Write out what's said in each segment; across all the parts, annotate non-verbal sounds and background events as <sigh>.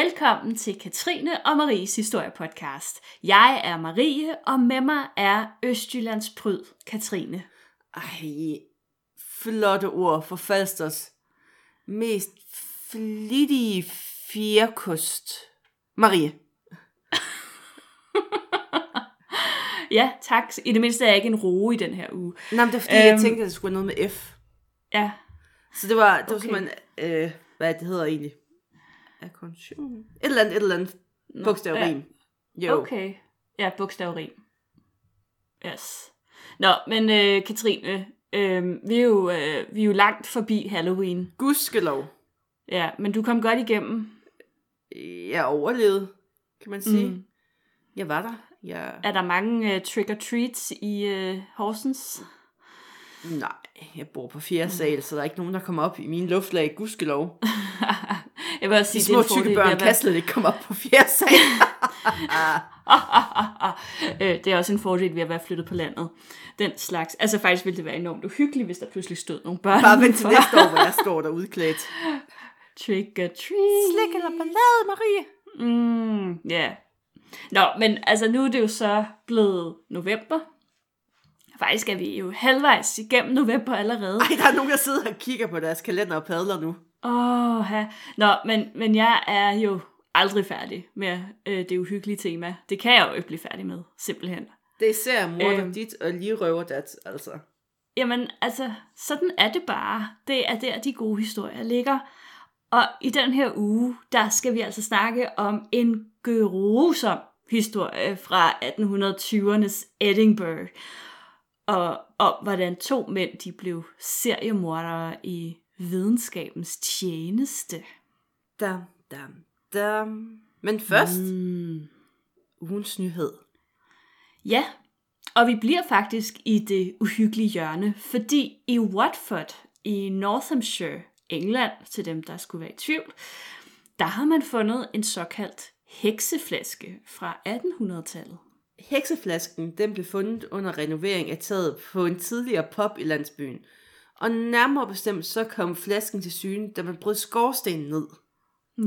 Velkommen til Katrine og Maries historiepodcast. Jeg er Marie, og med mig er Østjyllands pryd, Katrine. Ej, flotte ord for Falsters mest flittige fjerkost. Marie. <laughs> Ja, tak. I det mindste er jeg ikke en roe i den her uge. Nej, men det er fordi, øhm, jeg tænkte, at det skulle have noget med F. Ja, Så det var, det var Okay. simpelthen, øh, hvad det hedder egentlig? Akkontion? Et eller andet, et eller andet bogstav ja. Jo. okay. Ja, bogstavrim. Yes. Nå, men øh, Katrine, øh, vi, er jo, øh, vi er jo langt forbi Halloween. Gudskelov. Ja, men du kom godt igennem. Jeg overlevede, kan man sige. Mm. Jeg var der. Jeg... Er der mange øh, trick-or-treats i øh, Horsens? Nej, jeg bor på fjerde sal, så der er ikke nogen, der kommer op i mine luftlag. Gudskelov. <laughs> jeg vil også De sige, små er en tykke børn kan være- slet ikke komme op på fjerde sal. <laughs> øh, det er også en fordel ved at være flyttet på landet. Den slags. Altså faktisk ville det være enormt uhyggeligt, hvis der pludselig stod nogle børn. Bare vent til næste år, hvor jeg står der udklædt. <laughs> Trick or treat. Slik eller ballade, Marie? Mm, ja. Yeah. Nå, men altså nu er det jo så blevet november. Faktisk er vi jo halvvejs igennem november allerede. Ej, der er nogen, der sidder og kigger på deres kalender og padler nu. Åh, oh, Nå, men, men jeg er jo aldrig færdig med øh, det uhyggelige tema. Det kan jeg jo ikke blive færdig med, simpelthen. Det er især morder Øhm. dit og livrøver dat, altså. Jamen, altså, sådan er det bare. Det er der, de gode historier ligger. Og i den her uge, der skal vi altså snakke om en grusom historie fra 1820'ernes Edinburgh. Og om hvordan to mænd, de blev seriemordere i videnskabens tjeneste. Dam, dam, dam. Men først, mm. Ugens nyhed. Ja, og vi bliver faktisk i det uhyggelige hjørne, fordi i Watford i Northamptonshire, England, til dem der skulle være i tvivl, der har man fundet en såkaldt hekseflaske fra 1800-tallet. Hekseflasken, den blev fundet under renovering af taget på en tidligere pub i landsbyen. Og nærmere bestemt så kom flasken til syne, da man brød skorstenen ned.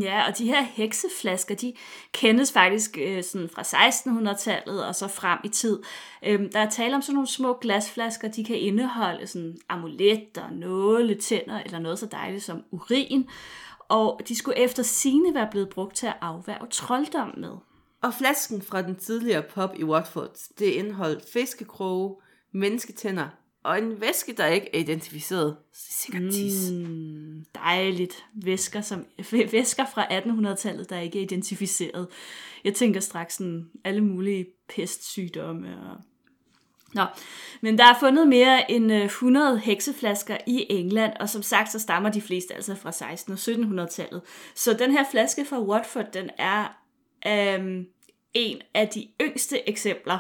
Ja, og de her hekseflasker, de kendes faktisk øh, sådan fra 1600-tallet og så frem i tid. Øhm, der er tale om sådan nogle små glasflasker, de kan indeholde sådan amuletter, nåle, tænder eller noget så dejligt som urin. Og de skulle efter sine være blevet brugt til at afværge trolddom med. Og flasken fra den tidligere pub i Watford, det indeholdt fiskekroge, mennesketænder og en væske, der ikke er identificeret. Sikkert tis. Mm, dejligt. Væsker, som, væsker fra 1800-tallet, der ikke er identificeret. Jeg tænker straks sådan alle mulige pestsygdomme. Og... Nå, men der er fundet mere end øh, 100 hekseflasker i England, og som sagt, så stammer de fleste altså fra 1600- og 1700-tallet. Så den her flaske fra Watford, den er øhm, en af de yngste eksempler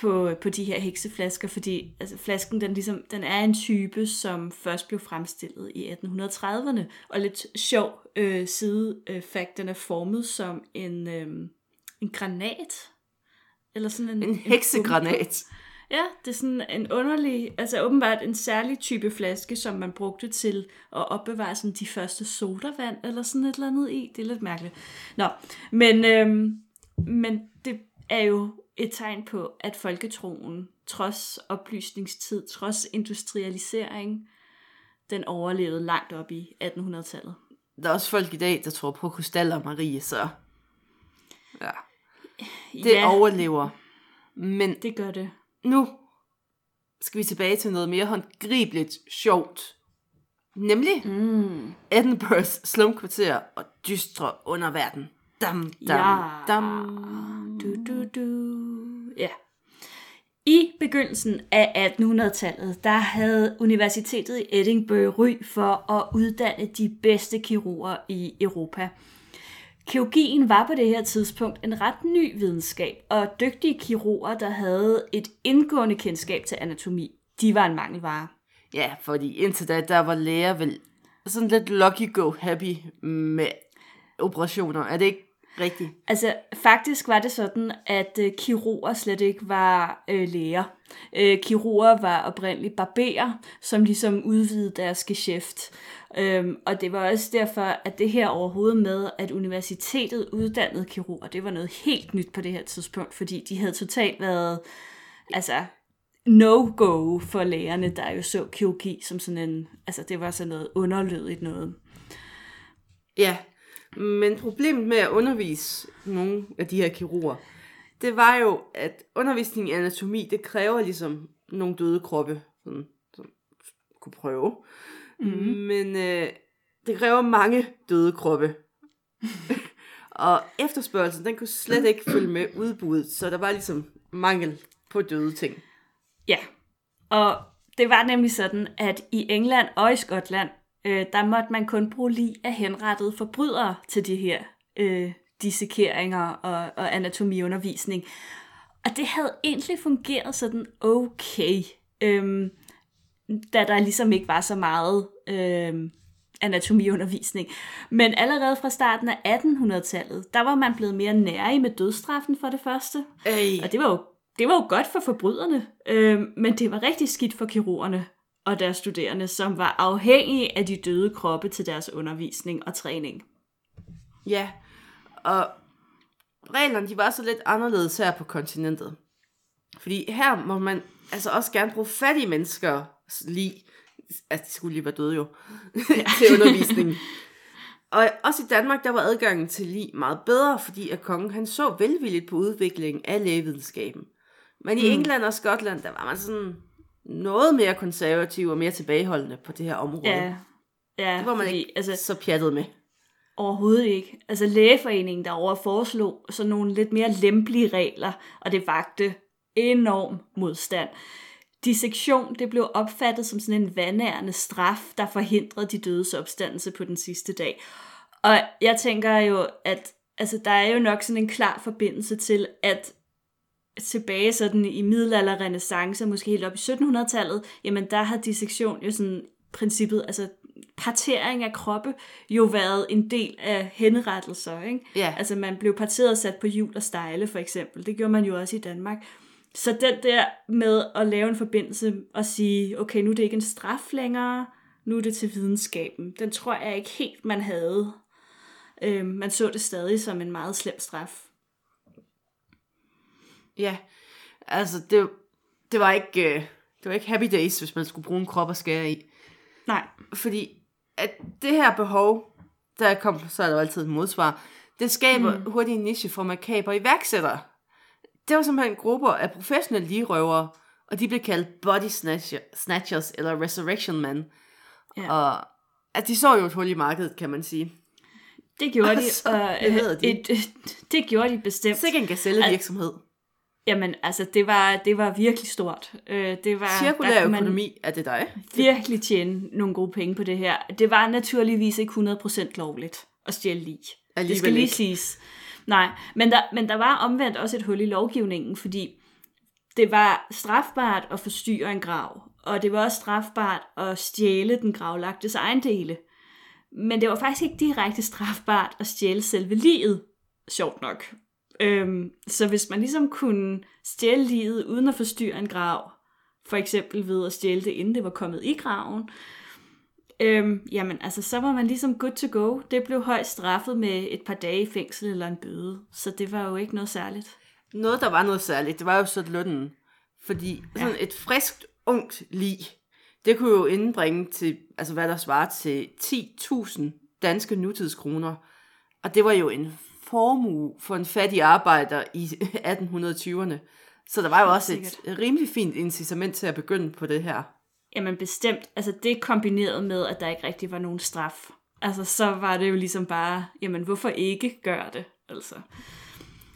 på, på de her hekseflasker, fordi altså, flasken den, ligesom, den er en type, som først blev fremstillet i 1830'erne. Og lidt sjov øh, side øh, fact, den er formet som en, øh, en granat. Eller sådan en, En heksegranat. Ja, det er sådan en underlig, altså åbenbart en særlig type flaske, som man brugte til at opbevare sådan de første sodavand, eller sådan et eller andet i. Det er lidt mærkeligt. Nå, men, øhm, men det er jo et tegn på, at folketroen, trods oplysningstid, trods industrialisering, den overlevede langt op i 1800-tallet. Der er også folk i dag, der tror på krystaller, Marie, så ja, det ja, overlever. Men det gør det. nu skal vi tilbage til noget mere håndgribeligt sjovt. Nemlig Mm. Edinburghs slumkvarter og dystre underverden. Dam, dam, Ja. dam. Du, du, du. Ja. I begyndelsen af 1800-tallet, der havde Universitetet i Edinburgh ry for at uddanne de bedste kirurger i Europa. Kirurgien var på det her tidspunkt en ret ny videnskab, og dygtige kirurger, der havde et indgående kendskab til anatomi, de var en mangelvare. Ja, fordi indtil da, der var læger vel sådan lidt lucky go happy med operationer. Er det ikke Rigtigt. Altså, faktisk var det sådan, at øh, kirurger slet ikke var øh, læger. Øh, kirurger var oprindeligt barberer, som ligesom udvidede deres geschæft. Øhm, og det var også derfor, at det her overhovedet med, at universitetet uddannede kirurger, det var noget helt nyt på det her tidspunkt, fordi de havde totalt været, altså, no-go for lægerne, der jo så kirurgi som sådan en, altså det var sådan noget underlødigt noget. Ja, men problemet med at undervise nogle af de her kirurger, det var jo, at undervisning i anatomi, det kræver ligesom nogle døde kroppe, sådan, som kunne prøve. Mm-hmm. Men øh, det kræver mange døde kroppe. <laughs> og efterspørgelsen, den kunne slet ikke følge med udbuddet, så der var ligesom mangel på døde ting. Ja, og det var nemlig sådan, at i England og i Skotland, øh, der måtte man kun bruge lige af henrettede forbrydere til de her øh, dissekeringer og, og anatomiundervisning. Og det havde egentlig fungeret sådan okay, øhm, da der ligesom ikke var så meget øhm, anatomiundervisning. Men allerede fra starten af 1800-tallet, der var man blevet mere nærig med dødstraffen for det første. Ej. Og det var jo, det var jo godt for forbryderne, øhm, men det var rigtig skidt for kirurgerne og deres studerende, som var afhængige af de døde kroppe til deres undervisning og træning. Ja, og reglerne de var så lidt anderledes her på kontinentet. Fordi her må man altså også gerne bruge fattige mennesker lige, altså de skulle lige være døde jo, <laughs> til undervisning. Og også i Danmark, der var adgangen til lige meget bedre, fordi at kongen han så velvilligt på udviklingen af lægevidenskaben. Men i Mm. England og Skotland, der var man sådan noget mere konservativ og mere tilbageholdende på det her område. Ja, ja det var man fordi, ikke altså, så pjattet med. Overhovedet ikke. Altså lægeforeningen derovre foreslog sådan nogle lidt mere lempelige regler, og det vagte enorm modstand. Dissektion det blev opfattet som sådan en vandærende straf, der forhindrede de dødes opstandelse på den sidste dag. Og jeg tænker jo, at altså, der er jo nok sådan en klar forbindelse til, at tilbage sådan i middelalder, renaissance, måske helt op i 1700-tallet, jamen der har dissektion jo sådan princippet, altså partering af kroppe, jo været en del af henrettelser, ikke? Ja. Altså man blev parteret og sat på hjul og stejle, for eksempel. Det gjorde man jo også i Danmark. Så den der med at lave en forbindelse og sige, okay, nu er det ikke en straf længere, nu er det til videnskaben. Den tror jeg ikke helt, man havde. Øh, man så det stadig som en meget slem straf. Ja, altså det, det var ikke øh, det var ikke happy days, hvis man skulle bruge en krop at skære i. Nej, Fordi at det her behov, der kom, så er der jo altid et modsvar, det skaber mm. hurtigt en niche for makaber iværksættere. Det var simpelthen grupper af professionelle ligerøvere, og de blev kaldt body snatcher, snatchers eller resurrection men. Ja. Og at de så jo et hul i markedet, kan man sige. det gjorde de, <laughs> Så og øh, de. et, det gjorde de bestemt. Sikke en gazellevirksomhed. Jamen, altså, det var, det var virkelig stort. Øh, det var, Cirkulær der økonomi, er det dig? virkelig tjene nogle gode penge på det her. Det var naturligvis ikke 100% lovligt at stjæle lig. Det Alligevel skal lige ikke. siges. Nej, men der, men der var omvendt også et hul i lovgivningen, fordi det var strafbart at forstyrre en grav, og det var også strafbart at stjæle den gravlagtes ejendele. Men det var faktisk ikke direkte strafbart at stjæle selve livet, sjovt nok. Øhm, så hvis man ligesom kunne stjæle livet uden at forstyrre en grav, for eksempel ved at stjæle det, inden det var kommet i graven, øhm, jamen altså, så var man ligesom good to go. Det blev højst straffet med et par dage i fængsel eller en bøde, så det var jo ikke noget særligt. Noget, der var noget særligt, det var jo så lønnen. Fordi sådan et friskt, ungt lig, det kunne jo indbringe til, altså hvad der svarer til 10.000 danske nutidskroner. Og det var jo en formue for en fattig arbejder i <laughs> 1820'erne. Så der var jo også et rimelig fint incitament til at begynde på det her. Jamen bestemt, altså det kombineret med, at der ikke rigtig var nogen straf. Altså så var det jo ligesom bare, jamen hvorfor ikke gøre det, altså.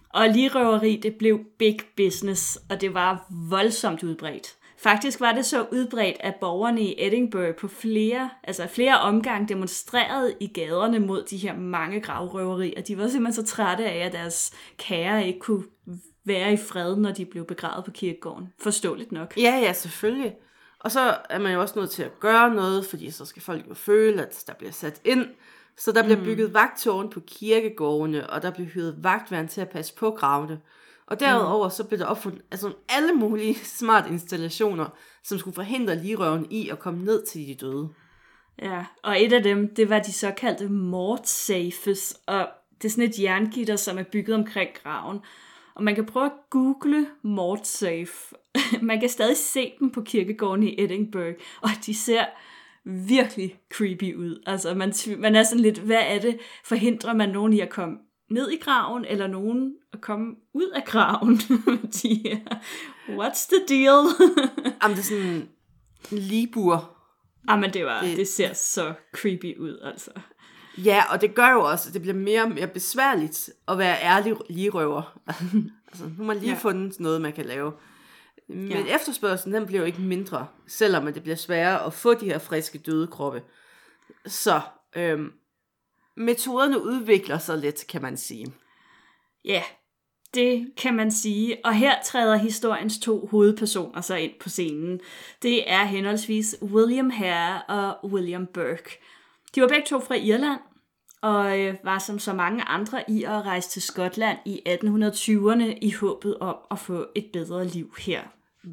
Og ligerøveri, det blev big business, og det var voldsomt udbredt. Faktisk var det så udbredt, at borgerne i Edinburgh på flere, altså flere omgange demonstrerede i gaderne mod de her mange gravrøverier. De var simpelthen så trætte af, at deres kære ikke kunne være i fred, når de blev begravet på kirkegården. Forståeligt nok. Ja, ja, selvfølgelig. Og så er man jo også nødt til at gøre noget, fordi så skal folk jo føle, at der bliver sat ind. Så der bliver bygget vagtårn på kirkegårdene, og der bliver hyret vagtværn til at passe på gravene. Og derudover så blev der opfundet altså, alle mulige <laughs> smart installationer, som skulle forhindre ligerøven i at komme ned til de døde. Ja, og et af dem, det var de såkaldte mordsafes, og det er sådan et jerngitter, som er bygget omkring graven. Og man kan prøve at google mordsafe. <laughs> man kan stadig se dem på kirkegården i Edinburgh, og de ser virkelig creepy ud. Altså, man, man er sådan lidt, hvad er det? Forhindrer man nogen i at komme ned i graven, eller nogen at komme ud af graven? <laughs> de er, what's the deal? <laughs> Jamen, det er sådan en ligebur. Jamen, det, var, Det- det ser så creepy ud, altså. Ja, og det gør jo også, at det bliver mere og mere besværligt at være ærlig ligerøver. <laughs> altså, nu har man lige Ja. fundet noget, man kan lave. Men Ja. efterspørgselen, den bliver jo ikke mindre, selvom det bliver sværere at få de her friske døde kroppe. Så øhm, metoderne udvikler sig lidt, kan man sige. Ja, det kan man sige. Og her træder historiens to hovedpersoner så ind på scenen. Det er henholdsvis William Hare og William Burke. De var begge to fra Irland, og øh, var som så mange andre i at rejse til Skotland i 1820'erne i håbet om at få et bedre liv her.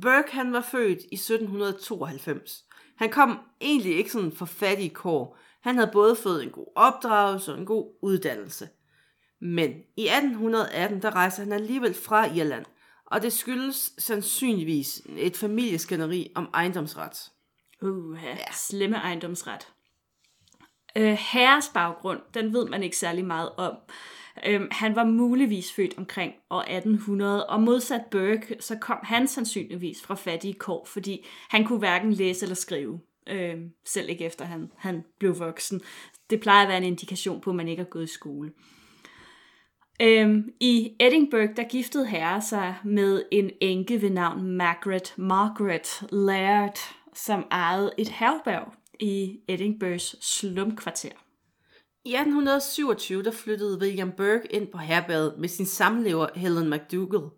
Burke, han var født i 1792. Han kom egentlig ikke sådan for fattige kår. Han havde både fået en god opdragelse og en god uddannelse. Men i 1818, der rejste han alligevel fra Irland, og det skyldes sandsynligvis et familieskænderi om ejendomsret. Uh, ja. slemme ejendomsret. Øh, herres baggrund, den ved man ikke særlig meget om. Øhm, han var muligvis født omkring år 1800, og modsat Burke, så kom han sandsynligvis fra fattige kår, fordi han kunne hverken læse eller skrive, øhm, selv ikke efter han, han blev voksen. Det plejer at være en indikation på, at man ikke har gået i skole. Øhm, I Edinburgh, der giftede herre sig med en enke ved navn Margaret Margaret Laird, som ejede et herberg i Edinburghs slumkvarter. I 1827, der flyttede William Burke ind på herberget med sin samlever Helen McDougall.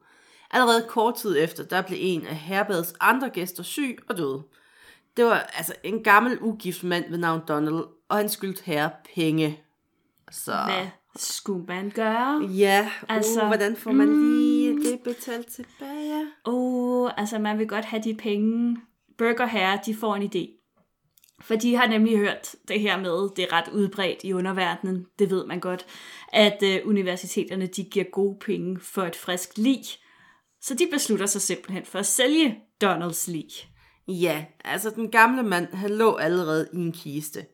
Allerede kort tid efter, der blev en af herbergets andre gæster syg og døde. Det var altså en gammel ugift mand ved navn Donald, og han skyldte herre penge. Så Hvad skulle man gøre? ja, altså, Altså, uh, hvordan får man lige det betalt tilbage? Oh, altså man vil godt have de penge. Burger Herre, de får en idé. For de har nemlig hørt det her med, det er ret udbredt i underverdenen, det ved man godt, at øh, universiteterne de giver gode penge for et frisk lig. Så de beslutter sig simpelthen for at sælge Donalds lig. Ja, altså den gamle mand, han lå allerede i en kiste.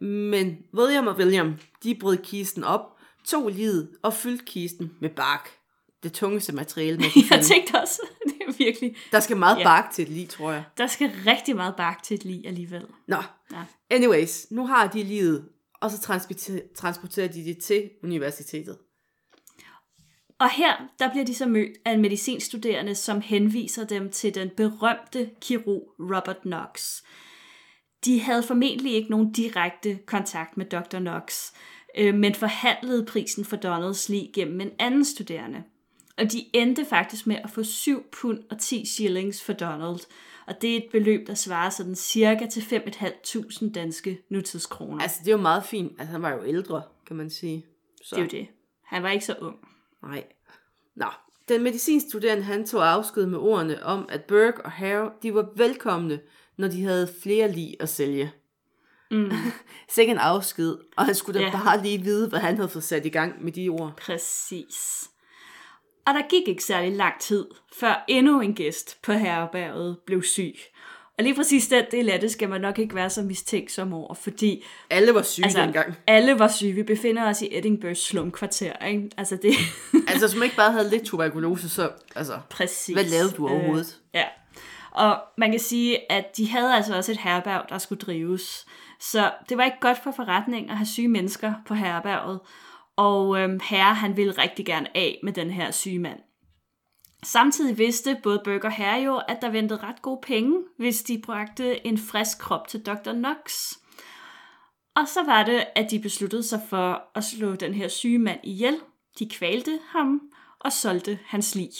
Men William og William, de brød kisten op, tog livet og fyldte kisten med bark. Det tungeste materiale, man <laughs> kan Jeg tænkte også, <laughs> det er virkelig, Der skal meget Ja. bark til et lig, tror jeg. der skal rigtig meget bark til et lig alligevel. Nå, Ja. anyways, nu har de livet, og så transporterer de det til universitetet. Og her, der bliver de så mødt af en medicinstuderende, som henviser dem til den berømte kirurg Robert Knox. De havde formentlig ikke nogen direkte kontakt med Dr. Knox, øh, men forhandlede prisen for Donalds lig gennem en anden studerende. Og de endte faktisk med at få 7 pund og 10 shillings for Donald. Og det er et beløb, der svarer sådan cirka til 5.500 danske nutidskroner. Altså, det er jo meget fint. Altså, han var jo ældre, kan man sige. Så. det er jo det. Han var ikke så ung. Nej. Nå, den medicinstuderende, han tog afsked med ordene om, at Burke og Harrow, de var velkomne, når de havde flere lig at sælge. Mm. <laughs> Sikke en afsked, og han skulle da Ja. bare lige vide, hvad han havde fået sat i gang med de ord. Præcis. Og der gik ikke særlig lang tid, før endnu en gæst på herberget blev syg. Og lige præcis den del af det skal man nok ikke være så mistænksom over, fordi Alle var syge altså, dengang. alle var syge. Vi befinder os i Edinburghs slumkvarter, ikke? Altså det <laughs> Altså, man ikke bare havde lidt tuberkulose, så, altså, præcis. hvad lavede du overhovedet? Øh, ja. Og man kan sige, at de havde altså også et herberg, der skulle drives. Så det var ikke godt for forretning at have syge mennesker på herberget. Og øhm, herre, han ville rigtig gerne af med den her syge mand. Samtidig vidste både Burger og Herre jo, at der ventede ret gode penge, hvis de bragte en frisk krop til Dr. Knox. Og så var det, at de besluttede sig for at slå den her syge mand ihjel. De kvalte ham og solgte hans lig.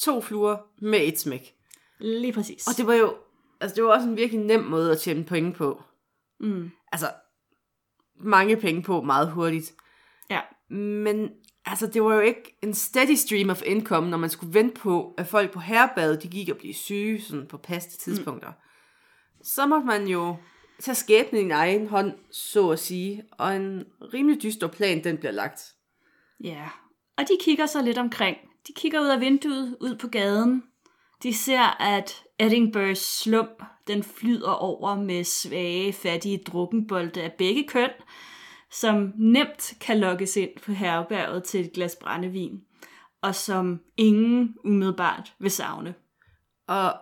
To fluer med et smæk. Lige præcis. Og det var jo, altså, det var også en virkelig nem måde at tjene penge på. Mm. Altså, mange penge på meget hurtigt. Ja. Men altså, det var jo ikke en steady stream of income, når man skulle vente på, at folk på herrebadet, de gik og blev syge sådan på paste tidspunkter. Mm. Så måtte man jo tage skæbnen i en egen hånd, så at sige, og en rimelig dyster plan, den bliver lagt. Ja, og de kigger så lidt omkring. De kigger ud af vinduet, ud på gaden. De ser, at Edinburghs slum, den flyder over med svage, fattige drukkenbolde af begge køn, som nemt kan lokkes ind på herberget til et glas brændevin, og som ingen umiddelbart vil savne. Og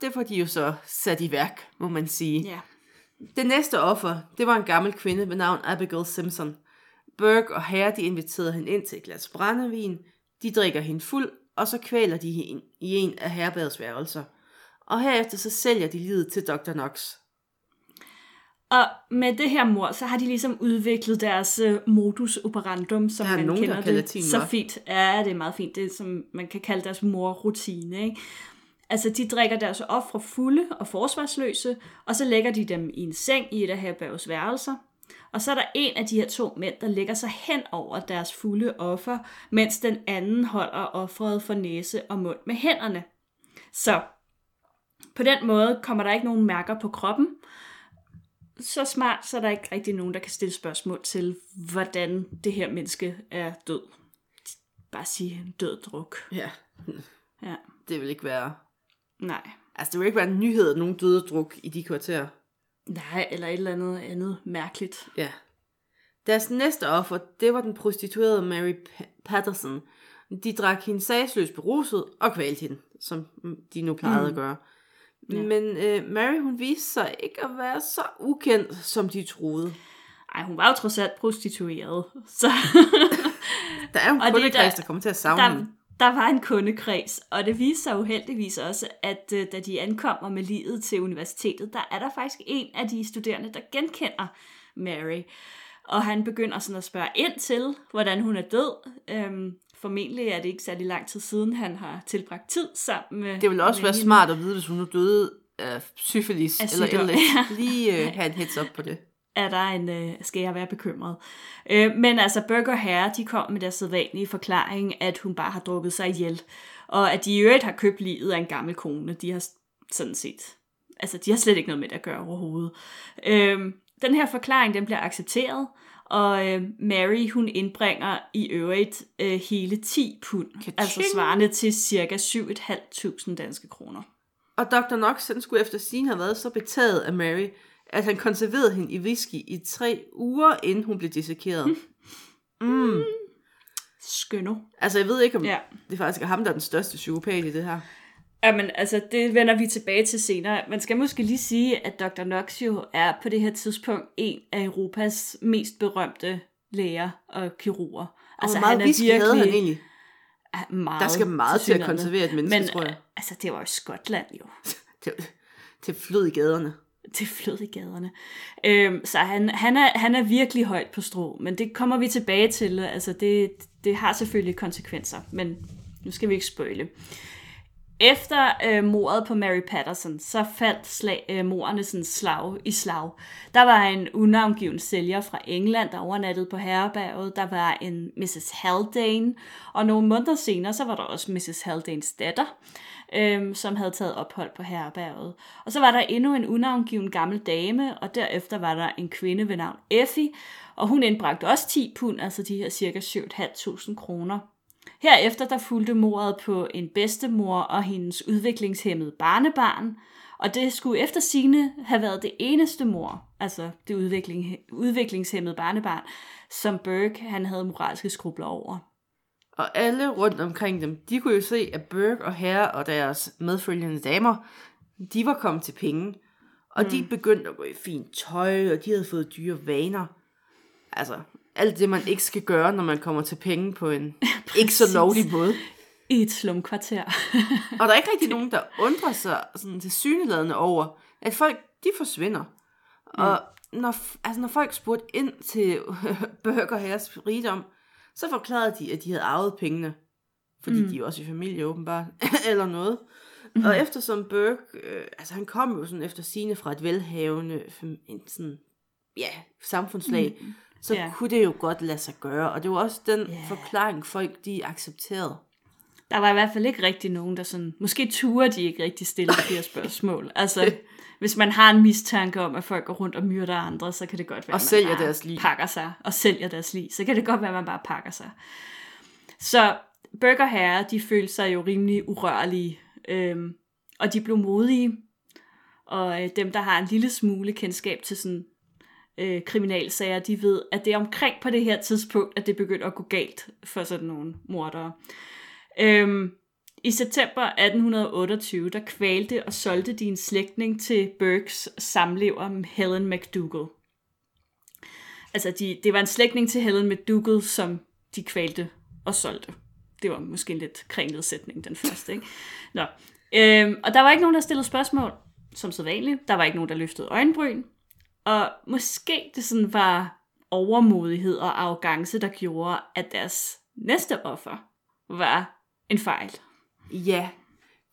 det får de jo så sat i værk, må man sige. Ja. Det næste offer, det var en gammel kvinde ved navn Abigail Simpson. Burke og herre, de inviterede hende ind til et glas brændevin. De drikker hende fuld, og så kvæler de hende i en af herbergets værelser. Og herefter så sælger de livet til Dr. Knox. Og med det her mor, så har de ligesom udviklet deres uh, modus operandum, som man nogen, der kender det så fint. Ja, det er meget fint. Det er, som man kan kalde deres morrutine, ikke? Altså, de drikker deres ofre fulde og forsvarsløse, og så lægger de dem i en seng i et af herbergets værelser. Og så er der en af de her to mænd, der lægger sig hen over deres fulde offer, mens den anden holder offeret for næse og mund med hænderne. Så på den måde kommer der ikke nogen mærker på kroppen. Så smart, så er der ikke rigtig nogen, der kan stille spørgsmål til, hvordan det her menneske er død. Bare sige død druk. Ja, Ja, det vil ikke være... nej. Altså, det vil ikke være en nyhed, at nogen døde druk i de kvarterer. Nej, eller et eller andet andet mærkeligt. Ja. Deres næste offer, det var den prostituerede Mary Pa- Patterson. De drak hende sagsløst beruset og kvalte hende, som de nu plejede mm. at gøre. Ja. Men øh, Mary, hun viste sig ikke at være så ukendt, som de troede. Ej, hun var jo trods alt prostitueret. <laughs> Så Der er jo en Og det kundekreds, der- der kommer til at savne der, hende. der var en kundekreds, og det viste sig uheldigvis også, at øh, da de ankommer med livet til universitetet, der er der faktisk en af de studerende, der genkender Mary. Og han begynder sådan at spørge ind til, hvordan hun er død. Øhm, formentlig er det ikke særlig lang tid siden, han har tilbragt tid sammen med Det ville også med være hende. smart at vide, hvis hun nu døde af syfilis Af eller eller Lige øh, <laughs> have en heads up på det. er der en, øh, skal jeg være bekymret. Øh, men altså, Burger Herre, de kom med deres sædvanlige forklaring, at hun bare har drukket sig ihjel, og at de i øvrigt har købt livet af en gammel kone. De har sådan set, altså de har slet ikke noget med det at gøre overhovedet. Øh, den her forklaring, den bliver accepteret, og øh, Mary, hun indbringer i øvrigt øh, hele 10 pund, Ka-ching! altså svarende til cirka 7.500 danske kroner. Og Dr. Knox han skulle efter sin have været så betaget af Mary, at han konserverede hende i whisky i tre uger, inden hun blev dissekeret. <laughs> Mm. Skønno. Altså, jeg ved ikke, om Ja. det faktisk er ham, der er den største psykopat i det her. Jamen, altså, det vender vi tilbage til senere. Man skal måske lige sige, at Dr. Knox jo er på det her tidspunkt en af Europas mest berømte læger og kirurger. Altså, hvor meget whisky havde han egentlig? er meget Der skal meget til at konservere et menneske, Men tror jeg. altså, det var jo Skotland jo. <laughs> Til, til flød i gaderne. Det flød i gaderne. Øhm, så han, han, er, han er virkelig højt på strå, men det kommer vi tilbage til. Altså, det, det har selvfølgelig konsekvenser, men nu skal vi ikke spøjle. Efter øh, mordet på Mary Patterson, så faldt slag, øh, morderne sådan slag i slag. Der var en unavngiven sælger fra England, der overnattede på herrebæret. Der var en Mrs. Haldane, og nogle måneder senere, så var der også Mrs. Haldanes datter, øh, som havde taget ophold på herrebæret. Og så var der endnu en unavngiven gammel dame, og derefter var der en kvinde ved navn Effie, og hun indbragte også 10 pund, altså de her cirka 7.500 kroner. Herefter der fulgte mordet på en bedstemor og hendes udviklingshemmede barnebarn, og det skulle efter sine have været det eneste mor, altså det udvikling, udviklingshemmede barnebarn, som Burke han havde moralske skrubler over. Og alle rundt omkring dem, de kunne jo se, at Burke og Herre og deres medfølgende damer, de var kommet til penge. Og mm. de begyndte at gå i fint tøj, og de havde fået dyre vaner. Altså, alt det, man ikke skal gøre, når man kommer til penge på en <laughs> ikke så lovlig måde. I et slumkvarter. <laughs> Og der er ikke rigtig nogen, der undrer sig sådan til syneladende over, at folk, de forsvinder. Og når, altså, når folk spurgte ind til <laughs> Burger Herres rigdom, så forklarede de, at de havde arvet pengene. Fordi mm. de er jo også i familie åbenbart, eller noget. Mm. Og eftersom Burke, øh, altså han kom jo sådan efter sine fra et velhavende, sådan ja, samfundslag, mm. Så Ja. kunne det jo godt lade sig gøre. Og det var også den Ja. forklaring, folk de accepterede. Der var i hvert fald ikke rigtig nogen, der sådan... Måske turer de ikke rigtig stille flere spørgsmål. <laughs> Altså, hvis man har en mistanke om, at folk går rundt og myrder andre, så kan det godt være, Og at man sælger deres lig. pakker sig. Og sælger deres lig. Så kan det godt være, at man bare pakker sig. Så Burger Herre, de følte sig jo rimelig urørlige. Øhm, og de blev modige. Og øh, dem, der har en lille smule kendskab til sådan øh, kriminalsager, de ved, at det er omkring på det her tidspunkt, at det begynder at gå galt for sådan nogle mordere. Øhm, I september 1828, der kvalte og solgte de en slægtning til Burkes samlever Helen McDougall. Altså, de, det var en slægtning til Helen McDougall, som de kvalte og solgte. Det var måske en lidt kringlet sætning, den første, ikke? Nå. Øhm, og der var ikke nogen, der stillede spørgsmål, som så vanligt. Der var ikke nogen, der løftede øjenbryn. Og måske det sådan var overmodighed og arrogance, der gjorde, at deres næste offer var en fejl. Ja,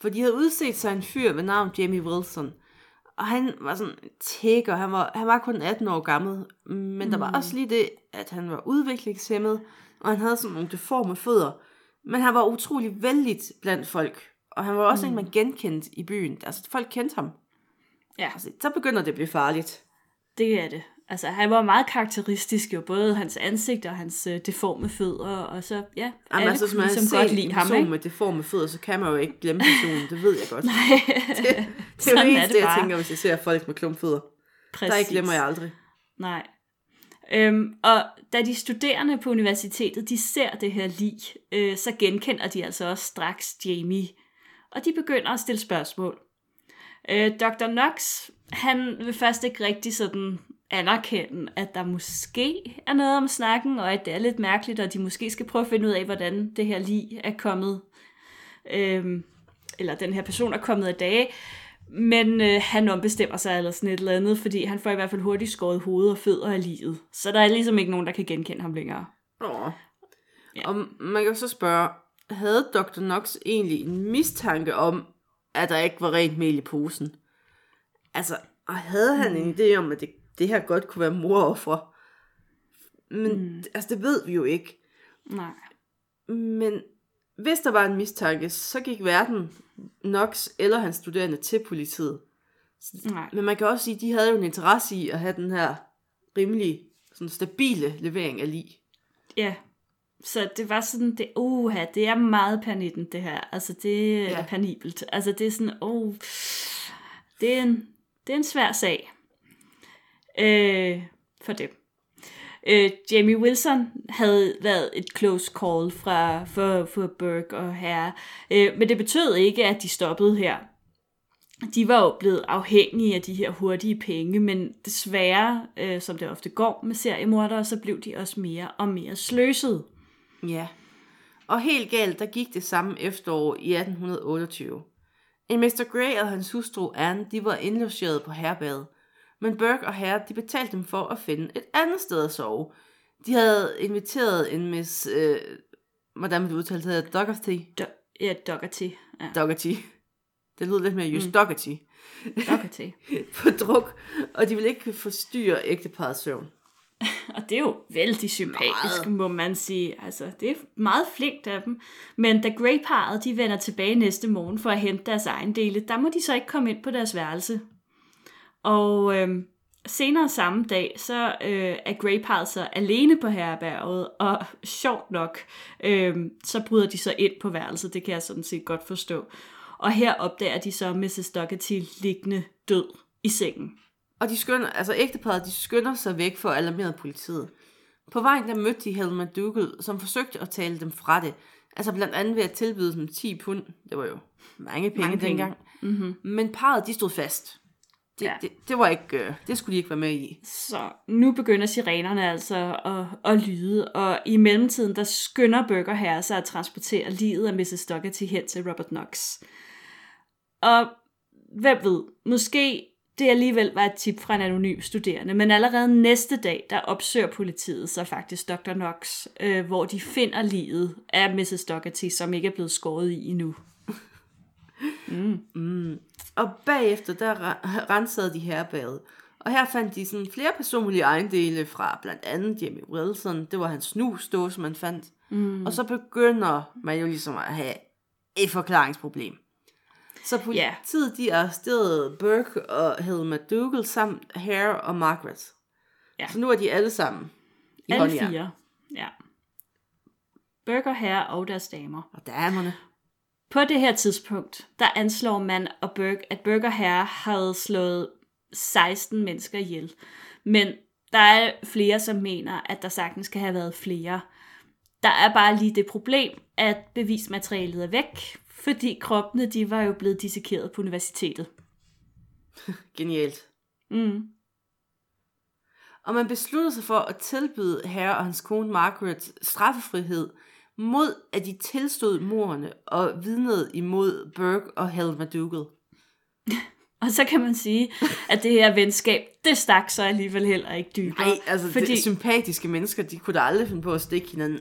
for de havde udset sig en fyr ved navn Jamie Wilson. Og han var sådan tigger. Han var, han var kun 18 år gammel. Men mm. der var også lige det, at han var udviklingshemmet. Og han havde sådan nogle deforme fødder. Men han var utrolig vældigt blandt folk. Og han var også mm. en, man genkendte i byen. Altså, folk kendte ham. Ja, Altså, så begynder det at blive farligt. Det er det. Altså, han var meget karakteristisk jo, både hans ansigt og hans øh, deforme fødder, og så, ja, Jamen, alle altså, kunne ligesom set godt lide ham, person ikke? med deforme fødder, så kan man jo ikke glemme personen. Det ved jeg godt. <laughs> Nej, det, det er jo det er eneste, det jeg bare. tænker, hvis jeg ser folk med klumpfødder. præcis. Der glemmer jeg aldrig. Nej. Øhm, og da de studerende på universitetet, de ser det her lig, øh, så genkender de altså også straks Jamie. Og de begynder at stille spørgsmål. Øh, Dr. Knox, han vil først ikke rigtig sådan anerkende, at der måske er noget om snakken, og at det er lidt mærkeligt, og de måske skal prøve at finde ud af, hvordan det her lig er kommet, øh, eller den her person er kommet af dage. Men øh, han ombestemmer sig eller sådan et eller andet, fordi han får i hvert fald hurtigt skåret hoved og fødder af livet. Så der er ligesom ikke nogen, der kan genkende ham længere. Åh. Ja. Og man kan så spørge, havde Dr. Knox egentlig en mistanke om, at der ikke var rent mel i posen? Altså, og havde han en idé om, at det, det her godt kunne være moroffre? Men mm. altså, det ved vi jo ikke. Nej. Men hvis der var en mistanke, så gik verden Knox eller hans studerende til politiet. Nej. Men man kan også sige, at de havde jo en interesse i at have den her rimelig sådan stabile levering af lig. Ja. Så det var sådan, det, uha, det er meget panitten, det her. Altså, det er Ja. panibelt. Altså, det er sådan, oh, det er en, det er en svær sag. Øh, for dem. Øh, Jamie Wilson havde været et close call fra, for, for Burke og Herre, øh, men det betød ikke, at de stoppede her. De var jo blevet afhængige af de her hurtige penge, men desværre, øh, som det ofte går med seriemordere, så blev de også mere og mere sløset. Ja. Og helt galt, der gik det samme efterår i 1828. En Mr. Gray og hans hustru Anne, de var indlogeret på herberget. Men Burke og Herre, de betalte dem for at finde et andet sted at sove. De havde inviteret en Miss... Øh, hvordan vil du udtale det? hedder? Dougherty? Do- ja, Dougherty. Ja, Dougherty. Det lyder lidt mere just mm. Dougherty. Dougherty. <laughs> på druk, og de ville ikke forstyrre ægteparets søvn. <laughs> Og det er jo vældig sympatisk, Meget. må man sige. Altså, det er meget flinkt af dem. Men da Grey-paret de vender tilbage næste morgen for at hente deres egen dele, der må de så ikke komme ind på deres værelse. Og øhm, senere samme dag, så øh, er Grey-paret så alene på herberget, og <laughs> sjovt nok, øhm, så bryder de så ind på værelset. Det kan jeg sådan set godt forstå. Og her opdager de så Mrs. Dougherty liggende død i sengen. Og de skynder, altså ægteparret, de skynder sig væk for at alarmere politiet. På vejen der mødte de Helma Dougal, som forsøgte at tale dem fra det. Altså blandt andet ved at tilbyde dem 10 pund. Det var jo mange penge Mange penge. dengang. Mm-hmm. Men parret, de stod fast. Det, ja. Det, det, var ikke, øh, det skulle de ikke være med i. Så nu begynder sirenerne altså at, at lyde, og i mellemtiden der skynder Burger Herre sig at transportere livet af Mrs. Dougherty hen til Robert Knox. Og hvem ved, måske det alligevel var et tip fra en anonym studerende, men allerede næste dag, der opsøger politiet så faktisk Dr. Knox, øh, hvor de finder livet af Mrs. Dougherty, som ikke er blevet skåret i endnu. Og bagefter, der re- rensede de herberget. Og her fandt de sådan flere personlige ejendele fra blandt andet Jimmy Wilson. Det var hans snusdåse, man fandt. Mm. Og så begynder man jo ligesom at have et forklaringsproblem. Så politiet yeah. de arresterede Burke og Helen McDougall samt Hare og Margaret. Ja. Så nu er de alle sammen i Alle fire, ja. Burke og Hare og deres damer. Og damerne. På det her tidspunkt, der anslår man, at Burke, at Burke og Hare havde slået 16 mennesker ihjel. Men der er flere, som mener, at der sagtens kan have været flere. Der er bare lige det problem, at bevismaterialet er væk, fordi kroppene de var jo blevet dissekeret på universitetet. <laughs> Genialt. Mm. Og man besluttede sig for at tilbyde herre og hans kone Margaret straffefrihed, mod at de tilstod morerne og vidnede imod Burke og Helen McDougall. <laughs> Og så kan man sige, at det her venskab, det stak så alligevel heller ikke dybere. Nej, altså fordi... det, sympatiske mennesker, de kunne da aldrig finde på at stikke hinanden.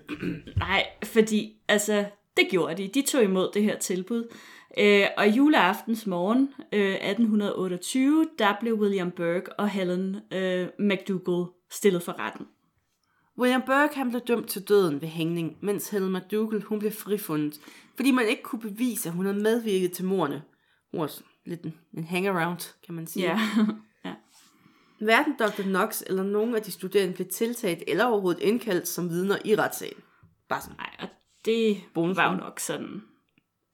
Nej, fordi altså, det gjorde de. De tog imod det her tilbud. Øh, og juleaftens morgen øh, 1828, der blev William Burke og Helen øh, McDougall stillet for retten. William Burke han blev dømt til døden ved hængning, mens Helen McDougall hun blev frifundet, fordi man ikke kunne bevise, at hun havde medvirket til morerne. Hun var lidt en, en hangaround, kan man sige. Ja. <laughs> ja. Hverken Dr. Knox eller nogen af de studerende blev tiltalt eller overhovedet indkaldt som vidner i retssagen. Bare sådan. Nej, og det Bonus var jo nok sådan.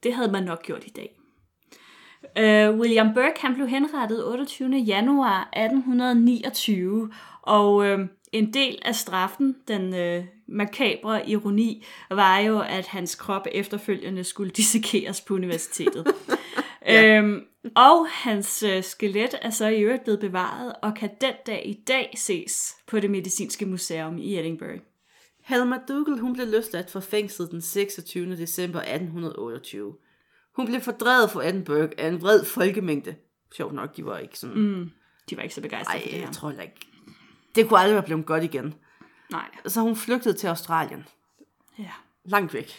Det havde man nok gjort i dag. Uh, William Burke han blev henrettet 28. januar 1829, og uh, en del af straffen, den uh, makabre ironi, var jo, at hans krop efterfølgende skulle dissekeres på universitetet. <laughs> ja. øhm, og hans uh, skelet er så i øvrigt blevet bevaret, og kan den dag i dag ses på det medicinske museum i Edinburgh. Helma Dougal hun blev løsladt fra fængslet den 26. december 1828. Hun blev fordrevet fra Edinburgh af en vred folkemængde. Sjovt nok, de var ikke sådan... Mm, de var ikke så begejstrede for det her. jeg tror ikke. Det kunne aldrig være blevet godt igen. Nej. Så hun flygtede til Australien. Ja. Langt væk.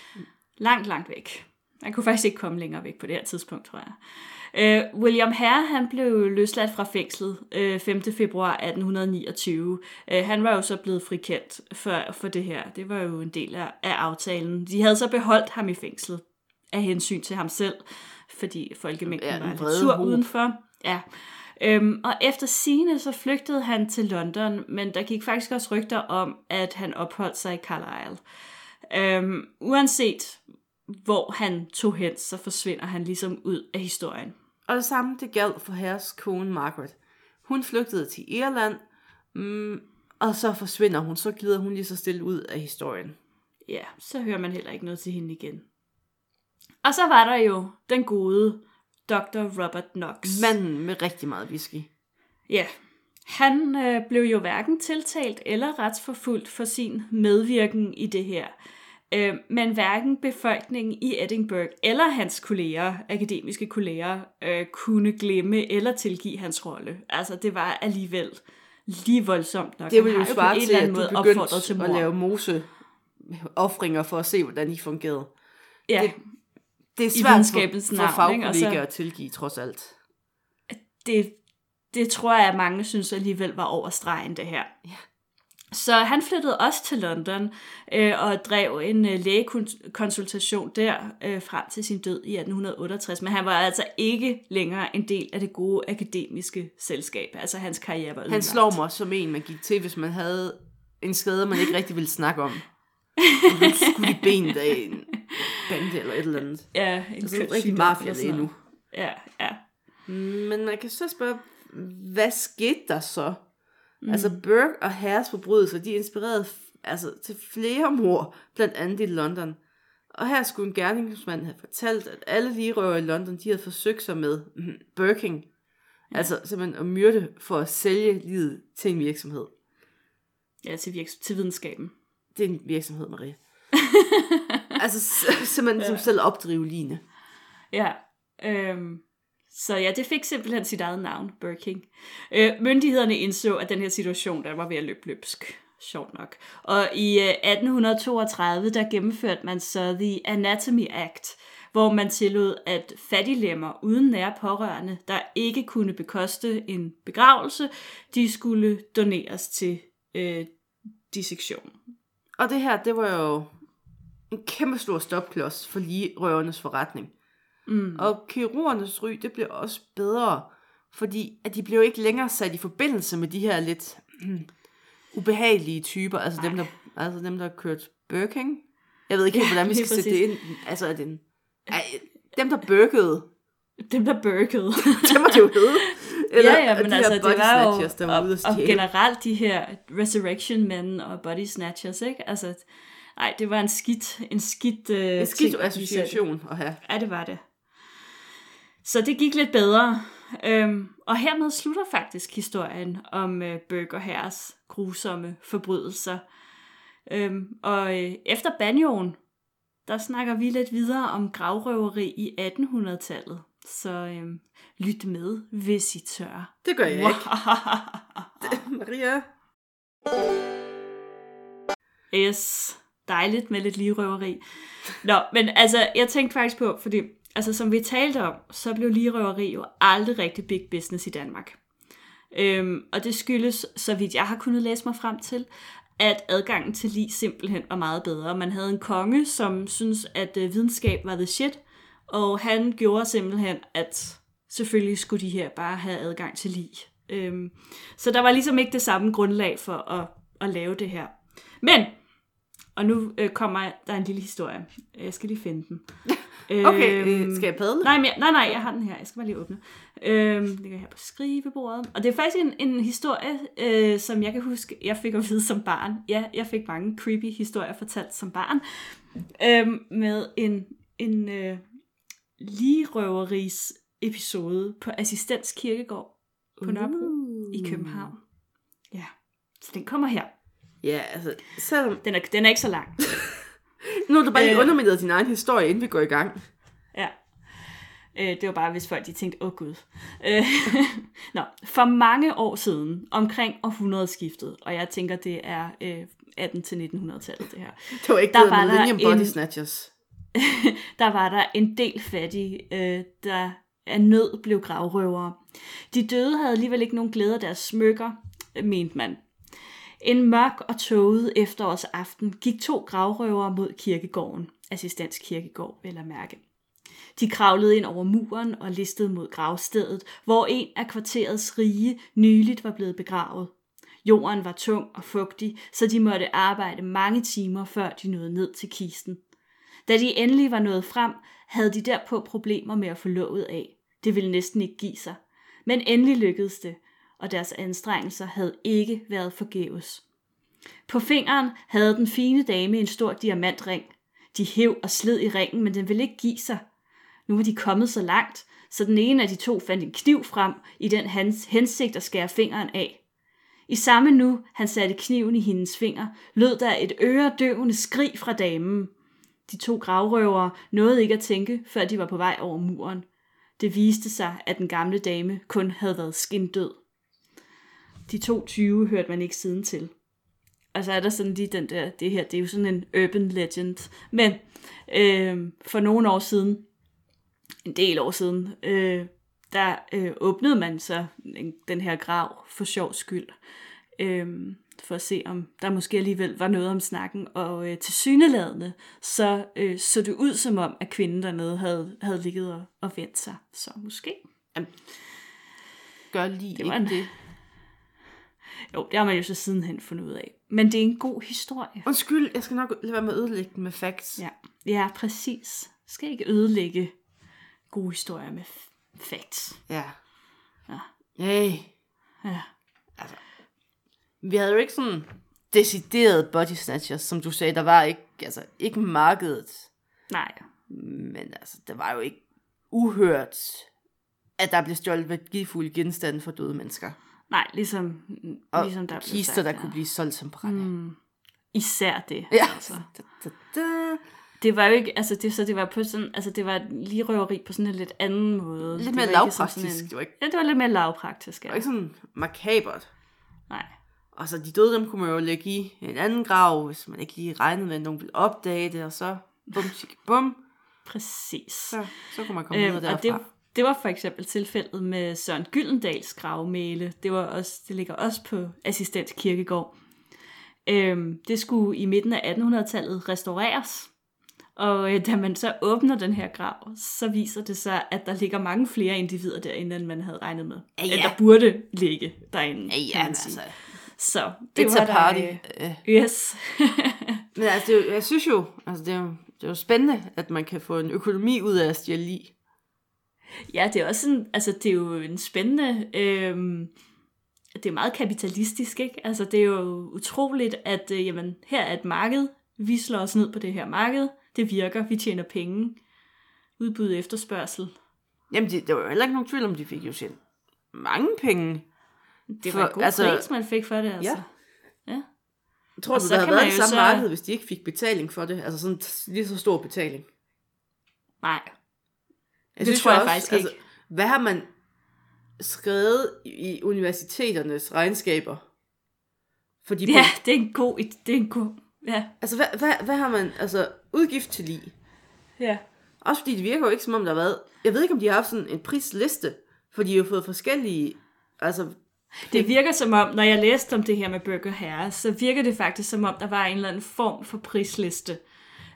Langt, langt væk. Man kunne faktisk ikke komme længere væk på det her tidspunkt, tror jeg. Uh, William Hare, han blev løsladt fra fængslet uh, 5. februar 1829. Uh, han var jo så blevet frikendt for, for det her. Det var jo en del af, af aftalen. De havde så beholdt ham i fængslet af hensyn til ham selv, fordi folkemængden ja, var lidt sur hoved. udenfor. Ja. Øhm, og efter sine så flygtede han til London, men der gik faktisk også rygter om, at han opholdt sig i Carlisle. Øhm, uanset hvor han tog hen, så forsvinder han ligesom ud af historien. Og det samme det galt for herres kone Margaret. Hun flygtede til Irland, mm, og så forsvinder hun, så glider hun lige så stille ud af historien. Ja, så hører man heller ikke noget til hende igen. Og så var der jo den gode Dr. Robert Knox. Manden med rigtig meget whisky. Ja, han øh, blev jo hverken tiltalt eller retsforfulgt for sin medvirken i det her. Øh, men hverken befolkningen i Edinburgh eller hans kolleger, akademiske kolleger, øh, kunne glemme eller tilgive hans rolle. Altså, det var alligevel lige voldsomt nok. Det ville jo svare til, at du begyndte til at lave mose offringer for at se, hvordan de fungerede. Ja, det, det er svært for, for fagkollegaer at tilgive, trods alt. Det, det tror jeg, at mange synes alligevel var over stregen, det her. Ja. Så han flyttede også til London øh, og drev en øh, lægekonsultation der øh, frem til sin død i 1868. Men han var altså ikke længere en del af det gode akademiske selskab. Altså hans karriere var Han slår mig som en, man gik til, hvis man havde en skade, man ikke rigtig ville snakke om. Han skulle i benet af en bande eller et eller andet. Ja, en altså, en rigtig mafia lige nu. Ja, ja. Men man kan så spørge, hvad skete der så? Mm. Altså Burke og Harris forbrydelser, de inspirerede altså, til flere mor, blandt andet i London. Og her skulle en gerningsmand have fortalt, at alle ligerøver i London, de havde forsøgt sig med mm, Birking. Ja. Altså simpelthen at myrde for at sælge livet til en virksomhed. Ja, til, virks- til videnskaben. Det er en virksomhed, Marie. <laughs> altså simpelthen ja. som selv opdrive line. Ja, øhm, så ja, det fik simpelthen sit eget navn, Birking. Øh, myndighederne indså, at den her situation, der var ved at løbe løbsk. Sjovt nok. Og i øh, 1832, der gennemførte man så The Anatomy Act, hvor man tillod, at fattiglemmer uden nære pårørende, der ikke kunne bekoste en begravelse, de skulle doneres til øh, dissektion. Og det her, det var jo en kæmpe stor stopklods for lige røvernes forretning. Mm. Og kirurgernes ry, det blev også bedre, fordi at de blev ikke længere sat i forbindelse med de her lidt mm, ubehagelige typer, altså dem, der, altså dem, der har kørt Birking. Jeg ved ikke helt, Ja, hvordan vi skal sætte det ind. Altså, er det en, ej, dem, der burkede, Dem, der burkede. det må det jo hedde. ja, ja, de men her altså, det var jo, der var ude og, at og generelt de her resurrection men og body snatchers, ikke? Altså, nej, det var en skidt, en skidt, uh, En skidt association at have. Ja, det var det. Så det gik lidt bedre. Øhm, og hermed slutter faktisk historien om øh, Burger Herres grusomme forbrydelser. Øhm, og øh, efter banjoen, der snakker vi lidt videre om gravrøveri i 1800-tallet. Så øhm, lyt med, hvis I tør. Det gør jeg ikke. <laughs> Maria. Yes, dejligt med lidt ligerøveri. Nå, men altså, jeg tænkte faktisk på, fordi altså, som vi talte om, så blev ligerøveri jo aldrig rigtig big business i Danmark. Øhm, og det skyldes, så vidt jeg har kunnet læse mig frem til, at adgangen til lige simpelthen var meget bedre. Man havde en konge, som synes at øh, videnskab var the shit, og han gjorde simpelthen, at selvfølgelig skulle de her bare have adgang til lige. Øhm, så der var ligesom ikke det samme grundlag for at, at lave det her. Men, og nu øh, kommer der en lille historie. Jeg skal lige finde den. <laughs> Okay, Øhm, øh, skal jeg padle? Nej, men, nej, nej, jeg har den her. Jeg skal bare lige åbne. Øhm, den ligger her på skrivebordet. Og det er faktisk en, en historie, øh, som jeg kan huske, jeg fik at vide som barn. Ja, jeg fik mange creepy historier fortalt som barn. Øhm, med en, en øh, ligerøveris episode på Assistens Kirkegård på Nørrebro Uh. i København. Ja, så den kommer her. Ja, altså, selvom... Den er, den er ikke så lang. <laughs> Nu har du bare lige Øh. undermineret din egen historie, inden vi går i gang. Ja. Øh, det var bare, hvis folk de tænkte, åh gud. Øh, <laughs> Nå, for mange år siden, omkring århundredeskiftet, og jeg tænker, det er øh, 18-1900-tallet det her, <laughs> Det var ikke Der var der Body en- Snatchers. <laughs> der var der en del fattige, øh, der af nød blev gravrøvere. De døde havde alligevel ikke nogen glæde af deres smykker, mente man. En mørk og tåget efterårsaften gik to gravrøvere mod kirkegården, assistans kirkegård, eller mærke. De kravlede ind over muren og listede mod gravstedet, hvor en af kvarterets rige nyligt var blevet begravet. Jorden var tung og fugtig, så de måtte arbejde mange timer, før de nåede ned til kisten. Da de endelig var nået frem, havde de derpå problemer med at få låget af. Det ville næsten ikke give sig. Men endelig lykkedes det, og deres anstrengelser havde ikke været forgæves. På fingeren havde den fine dame en stor diamantring. De hæv og sled i ringen, men den ville ikke give sig. Nu var de kommet så langt, så den ene af de to fandt en kniv frem i den hans hensigt at skære fingeren af. I samme nu, han satte kniven i hendes finger, lød der et øredøvende skrig fra damen. De to gravrøvere nåede ikke at tænke, før de var på vej over muren. Det viste sig, at den gamle dame kun havde været skindød. De to 20 hørte man ikke siden til. Og så er der sådan lige den der, det her, det er jo sådan en urban legend. Men øh, for nogle år siden, en del år siden, øh, der øh, åbnede man så en- den her grav for sjov skyld. Øh, for at se, om der måske alligevel var noget om snakken. Og øh, til syneladende, så øh, så det ud som om, at kvinden dernede havde, havde ligget og, og vendt sig. Så måske. Gør lige Det ikke en- det. Jo, det har man jo så sidenhen fundet ud af. Men det er en god historie. Undskyld, jeg skal nok lade være med at ødelægge den med facts. Ja, ja præcis. Skal ikke ødelægge gode historier med facts. Ja. Ja. Hey. Ja. Vi havde jo ikke sådan decideret body snatchers, som du sagde. Der var ikke, altså, ikke markedet. Nej, Men altså, det var jo ikke uhørt, at der blev stjålet værdifulde genstande for døde mennesker. Nej, ligesom, Og ligesom der blev kister, sagt, der ja. kunne blive solgt som brænde. Mm, især det. Ja. Altså. Da, da, da. Det var jo ikke, altså det, så det var på sådan, altså det var lige røveri på sådan en lidt anden måde. Lidt det mere var ikke som lavpraktisk. sådan Det var ikke, Ja, det var lidt mere lavpraktisk, det ja. var ikke sådan makabert. Nej. Og så de døde, dem kunne man jo lægge i en anden grav, hvis man ikke lige regnede med, at nogen ville opdage det, og så bum, tjek, bum. Præcis. Så, så kunne man komme Øhm, videre derfra. og det, det var for eksempel tilfældet med Søren Gyldendals gravmæle. Det, var også, det ligger også på Assistens Kirkegård. Øhm, det skulle i midten af 1800-tallet restaureres. Og øh, da man så åbner den her grav, så viser det sig, at der ligger mange flere individer derinde, end man havde regnet med. Ja, ja. At der burde ligge derinde, Ja, kan ja, man men sige. altså, Så det it's var a der, party. øh, Øh, Yes. Men altså, det jeg synes jo, altså det er jo, det er jo spændende, at man kan få en økonomi ud af at stjæle lig. Ja, det er også sådan, altså det er jo en spændende, øhm, det er meget kapitalistisk, ikke? Altså det er jo utroligt, at øh, jamen, her er et marked, vi slår os ned på det her marked, det virker, vi tjener penge, udbud efterspørgsel. Jamen, det, der var jo heller ikke nogen tvivl om, de fik jo selv mange penge. Det For- var en god altså- pris, man fik for det, altså. Ja. ja. Tror Og du, så der havde været det samme så- marked, hvis de ikke fik betaling for det? Altså sådan lige så stor betaling. Nej, Jeg Det tror jeg faktisk ikke. Hvad har man skrevet i universiteternes regnskaber? For de ja, det er en god, det er en god, ja. Altså, hvad, hvad, hvad har man, altså, udgift til lige? ja. Også fordi det virker jo ikke, som om der har været, jeg ved ikke, om de har haft sådan en prisliste, for de har jo fået forskellige, altså, Det virker som om, når jeg læste om det her med Burger Herre, så virker det faktisk som om, der var en eller anden form for prisliste.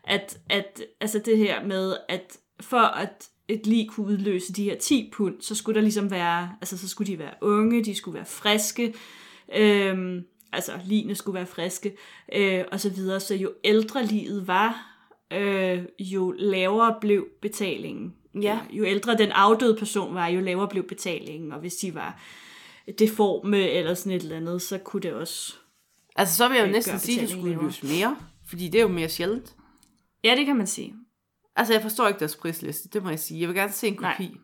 At, at altså det her med, at for at et lig kunne udløse de her 10 pund, så skulle der ligesom være, altså så skulle de være unge, de skulle være friske, øhm, altså ligene skulle være friske, øh, og så videre. Så jo ældre livet var, øh, jo lavere blev betalingen. Ja. Jo ældre den afdøde person var, jo lavere blev betalingen, og hvis de var deforme eller sådan et eller andet, så kunne det også... altså så vil jeg jo Øh, næsten sige, at det skulle løse mere, fordi det er jo mere sjældent. Ja, det kan man sige. Altså, jeg forstår ikke deres prisliste, det må jeg sige. Jeg vil gerne se en kopi.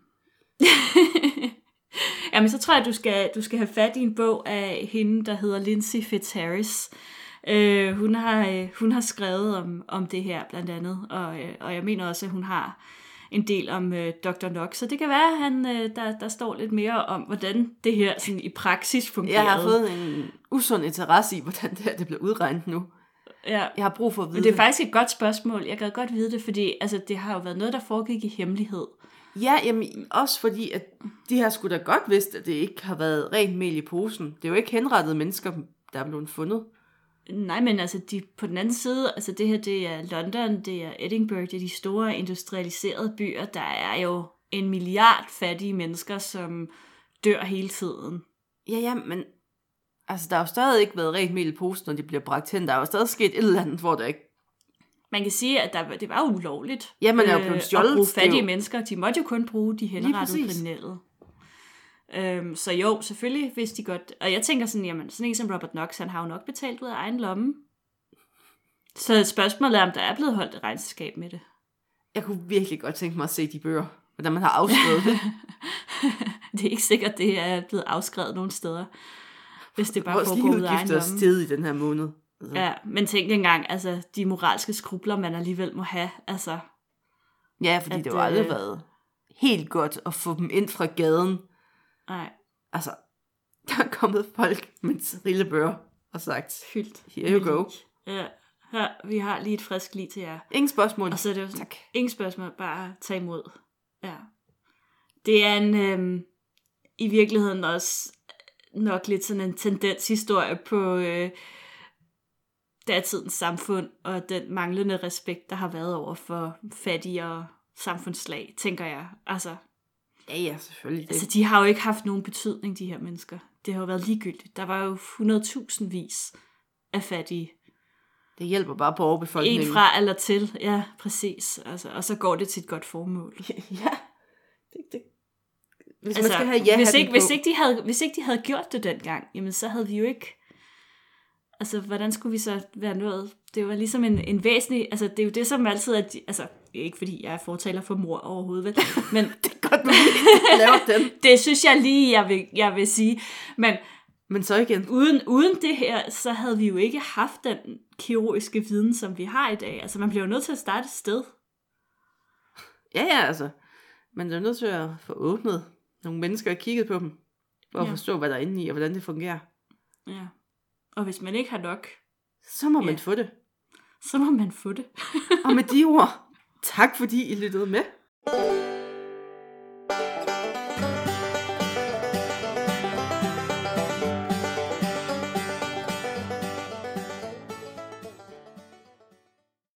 <laughs> Jamen, så tror jeg, du skal, du skal have fat i en bog af hende, der hedder Lindsay Fitzharris. Øh, hun, har, øh, hun har skrevet om, om det her, blandt andet, og, øh, og jeg mener også, at hun har en del om øh, Dr. Nox, så det kan være, at han, øh, der, der står lidt mere om, hvordan det her sådan, i praksis fungerer. Jeg har fået en usund interesse i, hvordan det her det bliver udregnet nu. Ja. Jeg har brug for at vide Men det er faktisk et godt spørgsmål. Jeg gad godt vide det, fordi altså, det har jo været noget, der foregik i hemmelighed. Ja, jamen, også fordi, at de har sgu da godt vidst, at det ikke har været rent mel i posen. Det er jo ikke henrettede mennesker, der er blevet fundet. Nej, men altså de, på den anden side, altså det her, det er London, det er Edinburgh, det er de store industrialiserede byer. Der er jo en milliard fattige mennesker, som dør hele tiden. Ja, ja, men altså, der har jo stadig ikke været rent mel i posen, når de bliver bragt hen. Der er jo stadig sket et eller andet, hvor der ikke... Man kan sige, at der, det var ulovligt Ja, man er jo blevet stjålet, at bruge fattige jo- mennesker. De måtte jo kun bruge de henrettede kriminelle. Øhm, så jo, selvfølgelig hvis de godt... Og jeg tænker sådan, jamen sådan en som Robert Knox, han har jo nok betalt ud af egen lomme. Så spørgsmålet er, om der er blevet holdt et regnskab med det. Jeg kunne virkelig godt tænke mig at se de bøger, hvordan man har afskrevet det. <laughs> Det er ikke sikkert, det er blevet afskrevet nogen steder, hvis det bare Vores foregår ud af lomme. steget i den her måned. Altså, Ja, men tænk engang, altså de moralske skrubler, man alligevel må have, altså, ja fordi at, det har jo aldrig øh, været helt godt at få dem ind fra gaden. nej, Altså, <laughs> der er kommet folk med trillebør og sagt, fyldt. here you go. Ja, her, vi har lige et frisk lige til jer. Ingen spørgsmål. Og så er det jo sådan, Tak. ingen spørgsmål, bare tag imod. Ja. Det er en, øhm, i virkeligheden også nok lidt sådan en tendenshistorie på øh, datidens samfund, og den manglende respekt, der har været over for fattigere samfundslag, tænker jeg. Altså, Ja, ja, selvfølgelig. Det. altså, de har jo ikke haft nogen betydning, de her mennesker. Det har jo været ligegyldigt. Der var jo 100.000 vis af fattige. det hjælper bare på overbefolkningen. En fra eller til, ja, præcis. Altså, og så går det til et godt formål. <laughs> Ja. Det, det. Hvis Altså, man skal have ja hvis, ikke, hvis, ikke de havde, hvis ikke de havde gjort det dengang, jamen så havde vi jo ikke... Altså, hvordan skulle vi så være nået? Det var ligesom en, en væsentlig... Altså, det er jo det, som altid er... de- Altså, ikke fordi jeg er fortaler for mor overhovedet, vel? <laughs> Men Det er godt, du <laughs> laver den. det synes jeg lige, jeg vil, jeg vil sige. Men Men så igen. uden, uden det her, så havde vi jo ikke haft den kirurgiske viden, som vi har i dag. Altså, man bliver jo nødt til at starte et sted. Ja, ja, altså. Men der er nødt til at få åbnet nogle mennesker og kigget på dem. For at Ja. forstå, hvad der er inde i, og hvordan det fungerer. Ja. Og hvis man ikke har nok, Så må man Ja. få det. så må man få det. Og med de ord, Tak fordi I lyttede med.